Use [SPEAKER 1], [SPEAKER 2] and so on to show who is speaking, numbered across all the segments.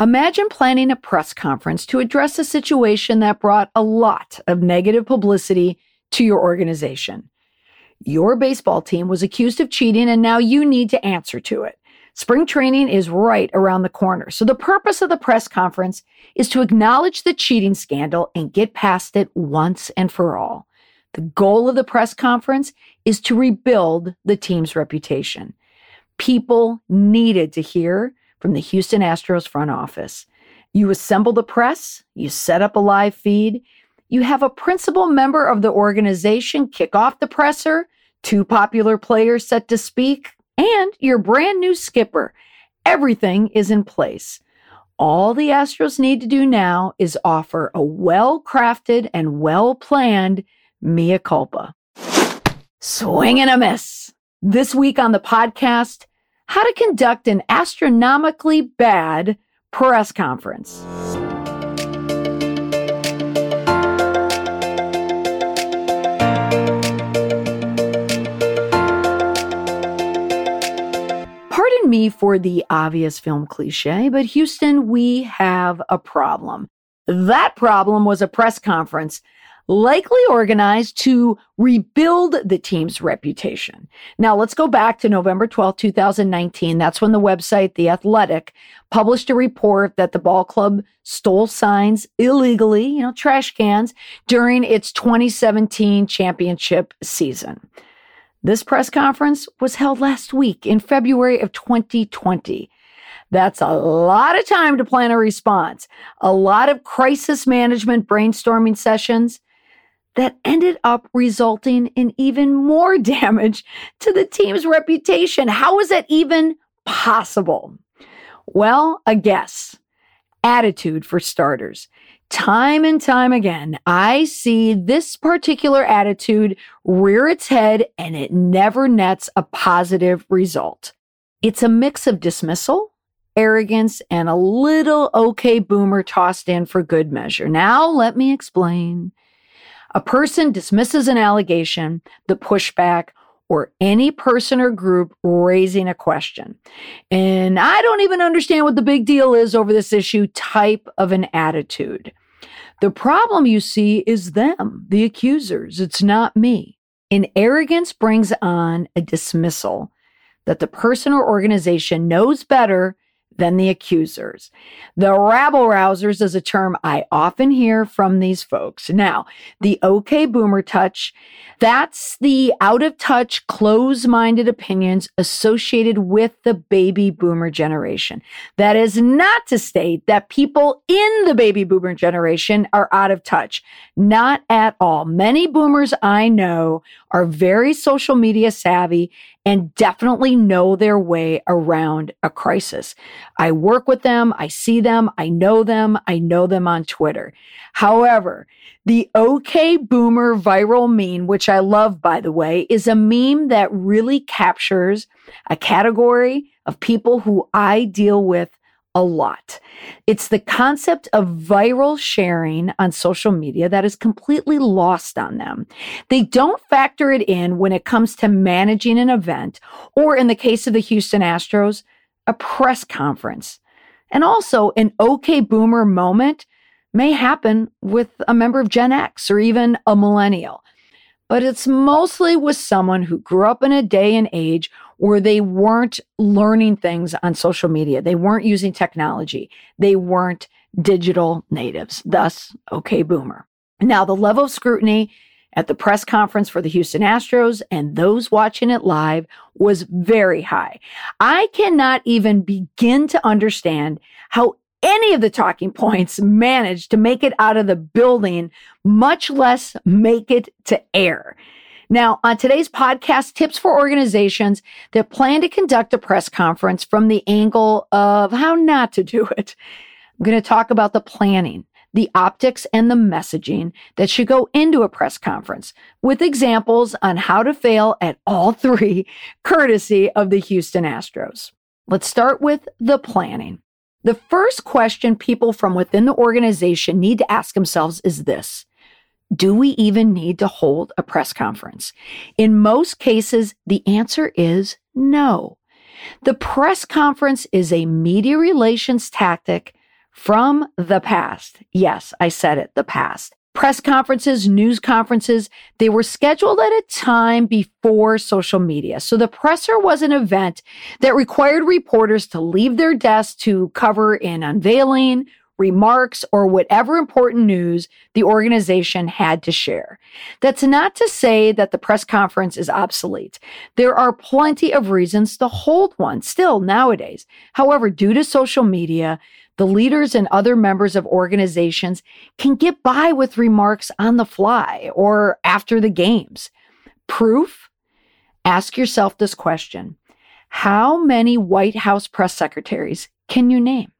[SPEAKER 1] Imagine planning a press conference to address a situation that brought a lot of negative publicity to your organization. Your baseball team was accused of cheating and now you need to answer to it. Spring training is right around the corner. So the purpose of the press conference is to acknowledge the cheating scandal and get past it once and for all. The goal of the press conference is to rebuild the team's reputation. People needed to hear from the Houston Astros front office. You assemble the press, you set up a live feed, you have a principal member of the organization kick off the presser, two popular players set to speak, and your brand new skipper. Everything is in place. All the Astros need to do now is offer a well crafted and well planned mea culpa. Swing and a miss. This week on the podcast, how to conduct an astronomically bad press conference. Pardon me for the obvious film cliche, but Houston, we have a problem. That problem was a press conference likely organized to rebuild the team's reputation. Now let's go back to November 12, 2019. That's when the website, The Athletic, published a report that the ball club stole signs illegally, you know, trash cans during its 2017 championship season. This press conference was held last week in February of 2020. That's a lot of time to plan a response, a lot of crisis management brainstorming sessions, that ended up resulting in even more damage to the team's reputation. How is that even possible? Well, a guess. Attitude for starters. Time and time again, I see this particular attitude rear its head and it never nets a positive result. It's a mix of dismissal, arrogance, and a little okay boomer tossed in for good measure. Now, let me explain. A person dismisses an allegation, the pushback, or any person or group raising a question. And I don't even understand what the big deal is over this issue type of an attitude. The problem you see is them, the accusers. It's not me. And arrogance brings on a dismissal that the person or organization knows better than the accusers. The rabble rousers is a term I often hear from these folks. Now, the okay boomer touch, that's the out of touch, close minded opinions associated with the baby boomer generation. That is not to state that people in the baby boomer generation are out of touch. Not at all. Many boomers I know are very social media savvy and definitely know their way around a crisis. I work with them. I see them. I know them. I know them on Twitter. However, the OK Boomer viral meme, which I love, by the way, is a meme that really captures a category of people who I deal with a lot. It's the concept of viral sharing on social media that is completely lost on them. They don't factor it in when it comes to managing an event, or in the case of the Houston Astros, a press conference. And also, an OK boomer moment may happen with a member of Gen X or even a millennial but it's mostly with someone who grew up in a day and age where they weren't learning things on social media. They weren't using technology. They weren't digital natives. Thus, okay, boomer. Now, the level of scrutiny at the press conference for the Houston Astros and those watching it live was very high. I cannot even begin to understand how any of the talking points managed to make it out of the building, much less make it to air. Now, on today's podcast, tips for organizations that plan to conduct a press conference from the angle of how not to do it. I'm going to talk about the planning, the optics, and the messaging that should go into a press conference with examples on how to fail at all three, courtesy of the Houston Astros. Let's start with the planning. The first question people from within the organization need to ask themselves is this Do we even need to hold a press conference? In most cases, the answer is no. The press conference is a media relations tactic from the past. Yes, I said it, the past. Press conferences, news conferences, they were scheduled at a time before social media. So the presser was an event that required reporters to leave their desks to cover an unveiling, remarks, or whatever important news the organization had to share. That's not to say that the press conference is obsolete. There are plenty of reasons to hold one still nowadays. However, due to social media, the leaders and other members of organizations can get by with remarks on the fly or after the games. Proof? Ask yourself this question How many White House press secretaries can you name?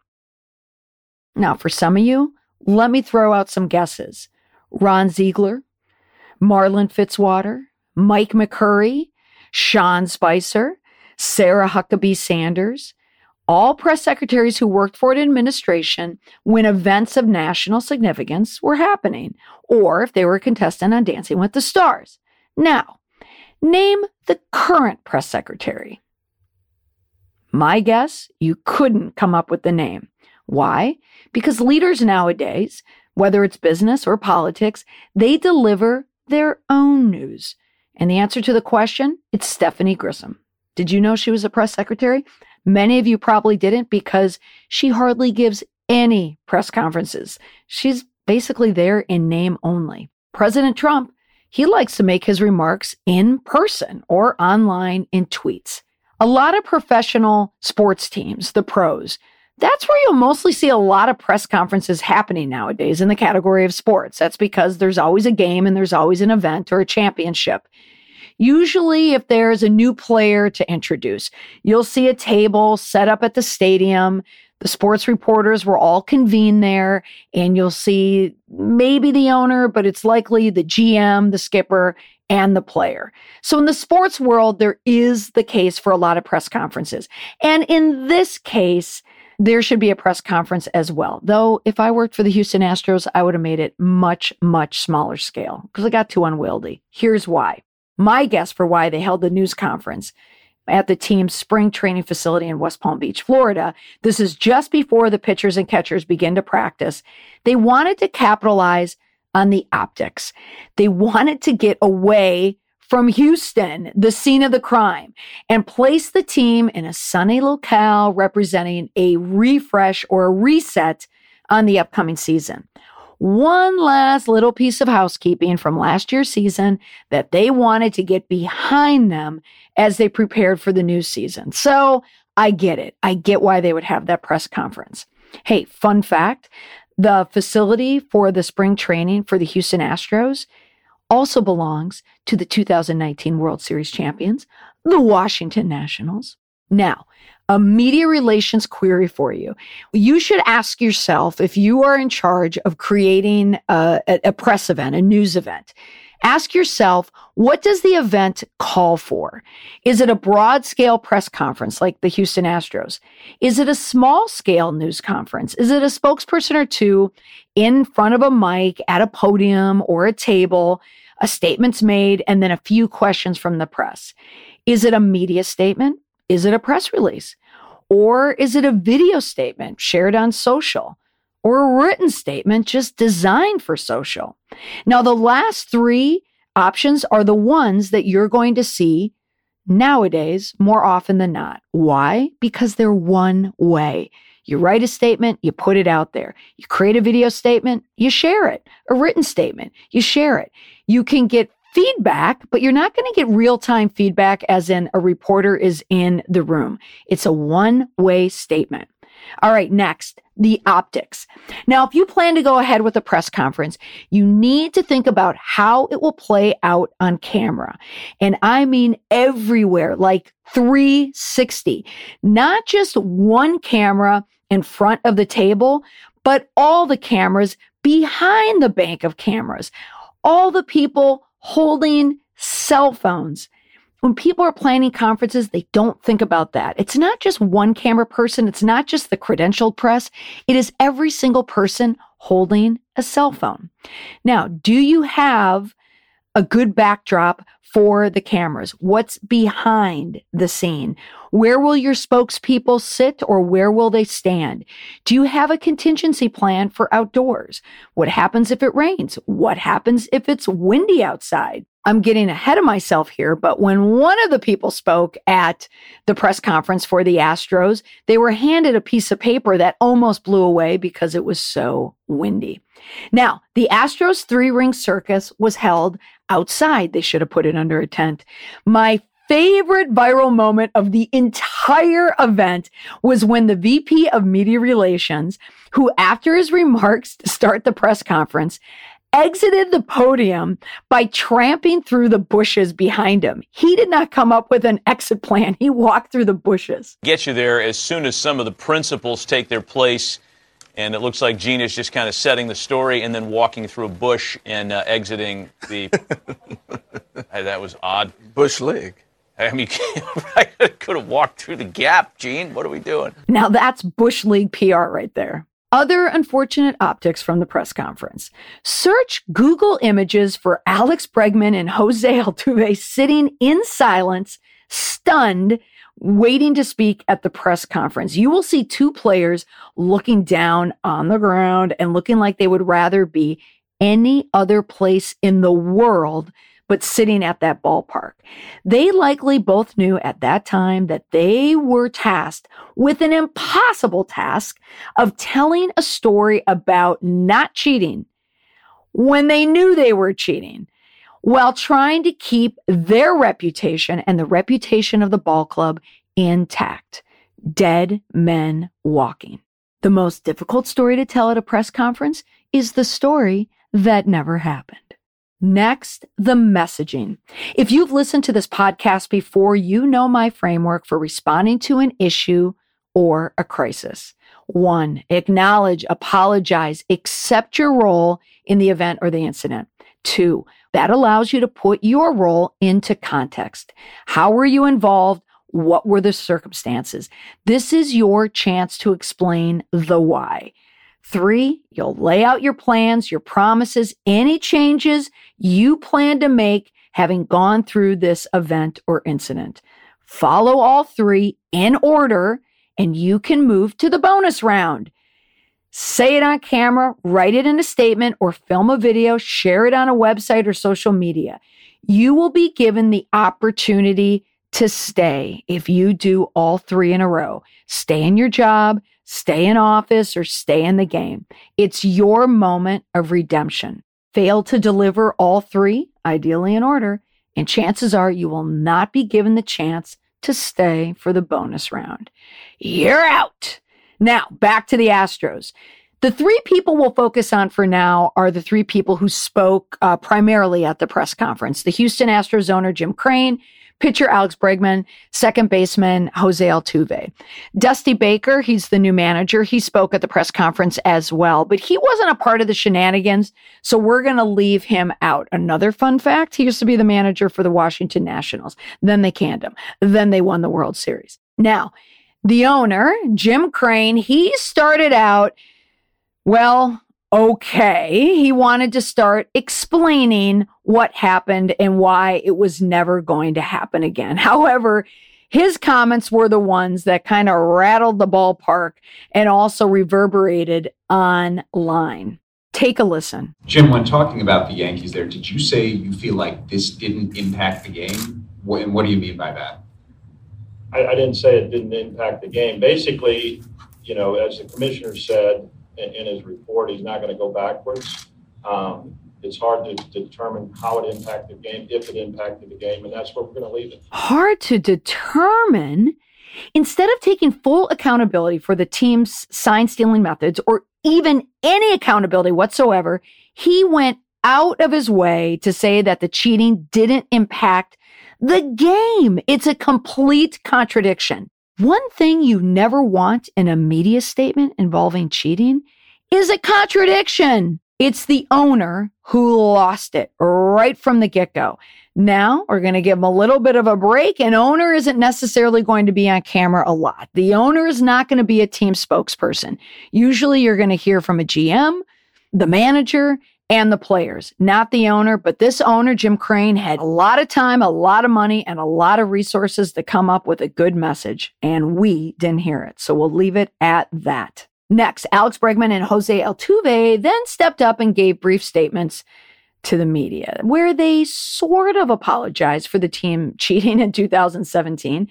[SPEAKER 1] Now, for some of you, let me throw out some guesses Ron Ziegler, Marlin Fitzwater, Mike McCurry, Sean Spicer, Sarah Huckabee Sanders, all press secretaries who worked for an administration when events of national significance were happening, or if they were a contestant on Dancing with the Stars. Now, name the current press secretary. My guess, you couldn't come up with the name. Why? Because leaders nowadays, whether it's business or politics, they deliver their own news. And the answer to the question, it's Stephanie Grisham. Did you know she was a press secretary? Many of you probably didn't because she hardly gives any press conferences. She's basically there in name only. President Trump, he likes to make his remarks in person or online in tweets. A lot of professional sports teams, the pros, that's where you'll mostly see a lot of press conferences happening nowadays in the category of sports. That's because there's always a game and there's always an event or a championship. Usually, if there's a new player to introduce, you'll see a table set up at the stadium. The sports reporters will all convene there, and you'll see maybe the owner, but it's likely the GM, the skipper, and the player. So in the sports world, there is the case for a lot of press conferences. And in this case, there should be a press conference as well. Though, if I worked for the Houston Astros, I would have made it much, much smaller scale because it got too unwieldy. Here's why my guess for why they held the news conference at the team's spring training facility in West Palm Beach, Florida. This is just before the pitchers and catchers begin to practice. They wanted to capitalize on the optics. They wanted to get away from Houston, the scene of the crime, and place the team in a sunny locale representing a refresh or a reset on the upcoming season one last little piece of housekeeping from last year's season that they wanted to get behind them as they prepared for the new season. So I get it. I get why they would have that press conference. Hey, fun fact the facility for the spring training for the Houston Astros also belongs to the 2019 World Series mm-hmm. champions, the Washington Nationals. Now, a media relations query for you. You should ask yourself if you are in charge of creating a, a, press event, a news event. Ask yourself, what does the event call for? Is it a broad scale press conference like the Houston Astros? Is it a small scale news conference? Is it a spokesperson or two in front of a mic at a podium or a table? A statement's made and then a few questions from the press. Is it a media statement? Is it a press release? Or is it a video statement shared on social? Or a written statement just designed for social? Now, the last three options are the ones that you're going to see nowadays more often than not. Why? Because they're one way. You write a statement, you put it out there. You create a video statement, you share it. A written statement, you share it. You can get feedback, but you're not going to get real time feedback as in a reporter is in the room. It's a one way statement. All right, next, the optics. Now, if you plan to go ahead with a press conference, you need to think about how it will play out on camera. And I mean everywhere, like 360, not just one camera in front of the table, but all the cameras behind the bank of cameras, all the people holding cell phones. When people are planning conferences, they don't think about that. It's not just one camera person. It's not just the credentialed press. It is every single person holding a cell phone. Now, do you have a good backdrop for the cameras? What's behind the scene? Where will your spokespeople sit or where will they stand? Do you have a contingency plan for outdoors? What happens if it rains? What happens if it's windy outside? I'm getting ahead of myself here, but when one of the people spoke at the press conference for the Astros, they were handed a piece of paper that almost blew away because it was so windy. Now, the Astros three ring circus was held outside. They should have put it under a tent. My favorite viral moment of the entire event was when the VP of Media Relations, who after his remarks to start the press conference, exited the podium by tramping through the bushes behind him. He did not come up with an exit plan. He walked through the bushes.
[SPEAKER 2] Get you there as soon as some of the principals take their place. And it looks like Gene is just kind of setting the story and then walking through a bush and uh, exiting the. hey, that was odd.
[SPEAKER 3] Bush League.
[SPEAKER 2] I mean, I could have walked through the gap, Gene. What are we doing?
[SPEAKER 1] Now that's Bush League PR right there. Other unfortunate optics from the press conference. Search Google images for Alex Bregman and Jose Altuve sitting in silence, stunned, waiting to speak at the press conference. You will see two players looking down on the ground and looking like they would rather be any other place in the world but sitting at that ballpark. They likely both knew at that time that they were tasked with an impossible task of telling a story about not cheating when they knew they were cheating while trying to keep their reputation and the reputation of the ball club intact. Dead men walking. The most difficult story to tell at a press conference is the story that never happened. Next, the messaging. If you've listened to this podcast before, you know my framework for responding to an issue or a crisis. One, acknowledge, apologize, accept your role in the event or the incident. Two, that allows you to put your role into context. How were you involved? What were the circumstances? This is your chance to explain the why. Three, you'll lay out your plans, your promises, any changes you plan to make having gone through this event or incident. Follow all three in order and you can move to the bonus round. Say it on camera, write it in a statement or film a video, share it on a website or social media. You will be given the opportunity to stay if you do all three in a row. Stay in your job, stay in office, or stay in the game. It's your moment of redemption. Fail to deliver all three, ideally in order, and chances are you will not be given the chance to stay for the bonus round. You're out. Now, back to the Astros. The three people we'll focus on for now are the three people who spoke uh, primarily at the press conference the Houston Astros owner, Jim Crane, pitcher Alex Bregman, second baseman Jose Altuve. Dusty Baker, he's the new manager. He spoke at the press conference as well, but he wasn't a part of the shenanigans, so we're going to leave him out. Another fun fact, he used to be the manager for the Washington Nationals. Then they canned him. Then they won the World Series. Now, the owner, Jim Crane, he started out well, okay. He wanted to start explaining what happened and why it was never going to happen again. However, his comments were the ones that kind of rattled the ballpark and also reverberated online. Take a listen.
[SPEAKER 4] Jim, when talking about the Yankees there, did you say you feel like this didn't impact the game? And what do you mean by that?
[SPEAKER 5] I, I didn't say it didn't impact the game. Basically, you know, as the commissioner said, in, in his report. He's not going to go backwards. Um, it's hard to, to determine how it impacted the game, if it impacted the game, and that's where we're going to leave it.
[SPEAKER 1] Hard to determine. Instead of taking full accountability for the team's sign stealing methods or even any accountability whatsoever, he went out of his way to say that the cheating didn't impact the game. It's a complete contradiction. One thing you never want in a media statement involving cheating is a contradiction. It's the owner who lost it right from the get go. Now we're going to give him a little bit of a break. An owner isn't necessarily going to be on camera a lot. The owner is not going to be a team spokesperson. Usually you're going to hear from a GM, the manager, and the players, not the owner. But this owner, Jim Crane, had a lot of time, a lot of money, and a lot of resources to come up with a good message. And we didn't hear it. So we'll leave it at that. Next, Alex Bregman and Jose Altuve then stepped up and gave brief statements to the media where they sort of apologized for the team cheating in 2017.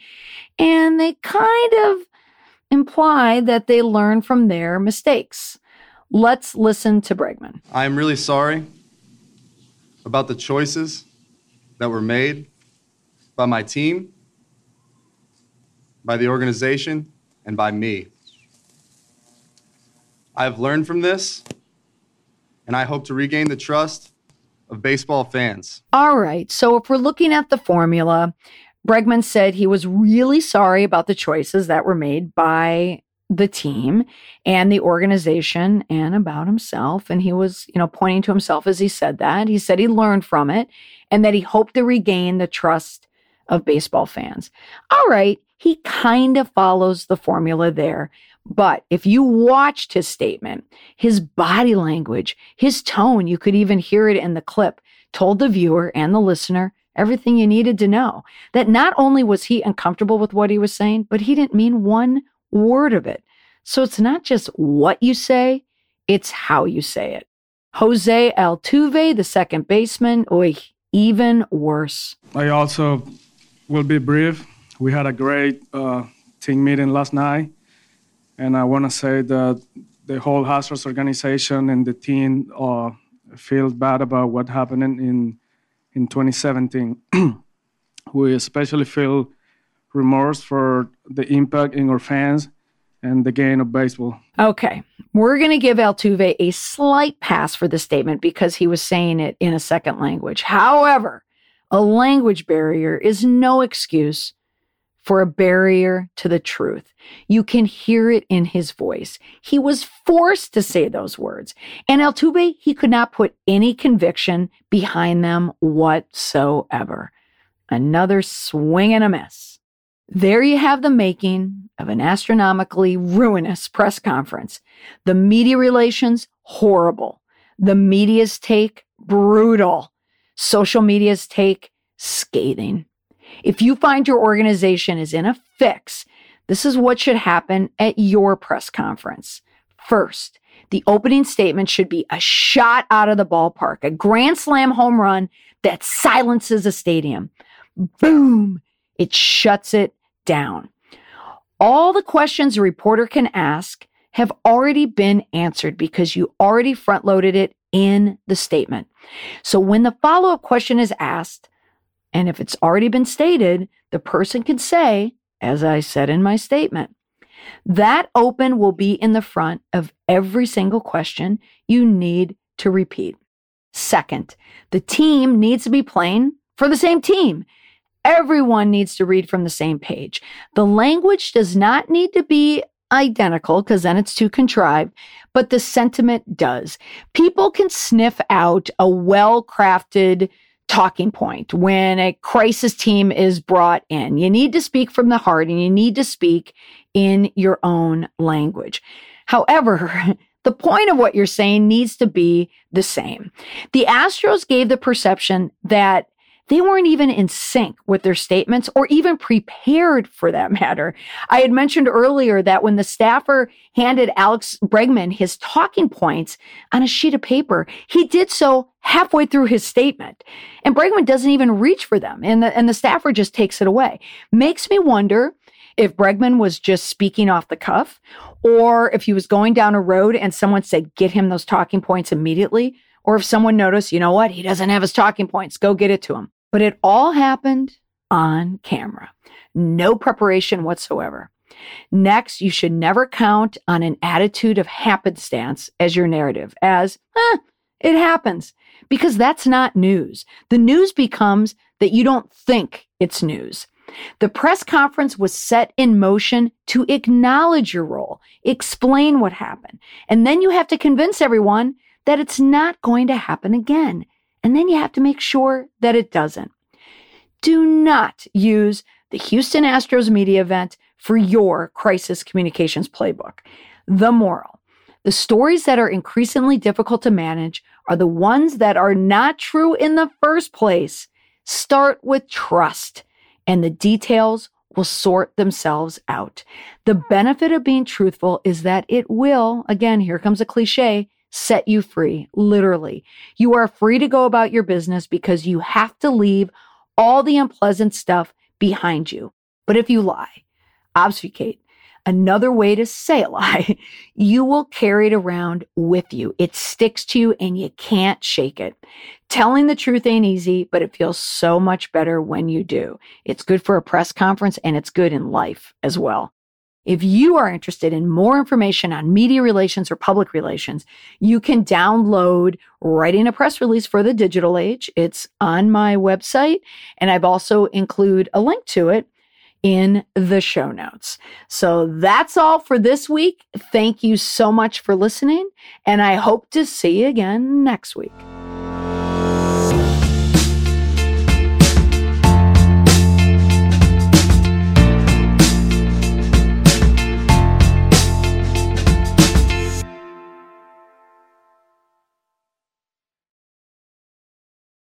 [SPEAKER 1] And they kind of imply that they learned from their mistakes. Let's listen to Bregman.
[SPEAKER 3] I'm really sorry about the choices that were made by my team, by the organization, and by me. I've learned from this, and I hope to regain the trust of baseball fans.
[SPEAKER 1] All right. So if we're looking at the formula, Bregman said he was really sorry about the choices that were made by the team and the organization and about himself. And he was, you know, pointing to himself as he said that. He said he learned from it and that he hoped to regain the trust of baseball fans. All right. He kind of follows the formula there. But if you watched his statement, his body language, his tone, you could even hear it in the clip, told the viewer and the listener everything you needed to know. That not only was he uncomfortable with what he was saying, but he didn't mean one word of it. So it's not just what you say, it's how you say it. Jose Altuve, the second baseman, oy, even worse.
[SPEAKER 6] I also will be brief. We had a great uh, team meeting last night, and I want to say that the whole Astros organization and the team uh, feel bad about what happened in in 2017. we especially feel remorse for the impact in our fans and the game of baseball.
[SPEAKER 1] Okay. We're going to give Altuve a slight pass for the statement because he was saying it in a second language. However, a language barrier is no excuse for a barrier to the truth. You can hear it in his voice. He was forced to say those words. And Altuve, he could not put any conviction behind them whatsoever. Another swing and a miss. There you have the making of an astronomically ruinous press conference. The media relations, horrible. The media's take, brutal. Social media's take, scathing. If you find your organization is in a fix, this is what should happen at your press conference. First, the opening statement should be a shot out of the ballpark, a grand slam home run that silences a stadium. Boom! It shuts it down. All the questions a reporter can ask have already been answered because you already front loaded it in the statement. So when the follow up question is asked, and if it's already been stated, the person can say, as I said in my statement, that open will be in the front of every single question you need to repeat. Second, the team needs to be playing for the same team. Everyone needs to read from the same page. The language does not need to be identical because then it's too contrived, but the sentiment does. People can sniff out a well crafted talking point when a crisis team is brought in. You need to speak from the heart and you need to speak in your own language. However, the point of what you're saying needs to be the same. The Astros gave the perception that they weren't even in sync with their statements or even prepared for that matter. I had mentioned earlier that when the staffer handed Alex Bregman his talking points on a sheet of paper, he did so halfway through his statement. And Bregman doesn't even reach for them and the, and the staffer just takes it away. Makes me wonder if Bregman was just speaking off the cuff or if he was going down a road and someone said, get him those talking points immediately. Or if someone noticed, you know what, he doesn't have his talking points, go get it to him. But it all happened on camera. No preparation whatsoever. Next, you should never count on an attitude of happenstance as your narrative, as, eh, it happens, because that's not news. The news becomes that you don't think it's news. The press conference was set in motion to acknowledge your role, explain what happened, and then you have to convince everyone that it's not going to happen again. And then you have to make sure that it doesn't. Do not use the Houston Astros media event for your crisis communications playbook. The moral. The stories that are increasingly difficult to manage are the ones that are not true in the first place. Start with trust, and the details will sort themselves out. The benefit of being truthful is that it will, again, here comes a cliche, set you free, literally. You are free to go about your business because you have to leave all the unpleasant stuff behind you. But if you lie, obfuscate, another way to say a lie, you will carry it around with you. It sticks to you and you can't shake it. Telling the truth ain't easy, but it feels so much better when you do. It's good for a press conference and it's good in life as well. If you are interested in more information on media relations or public relations, you can download Writing a Press Release for the Digital Age. It's on my website, and I've also include a link to it in the show notes. So that's all for this week. Thank you so much for listening, and I hope to see you again next week.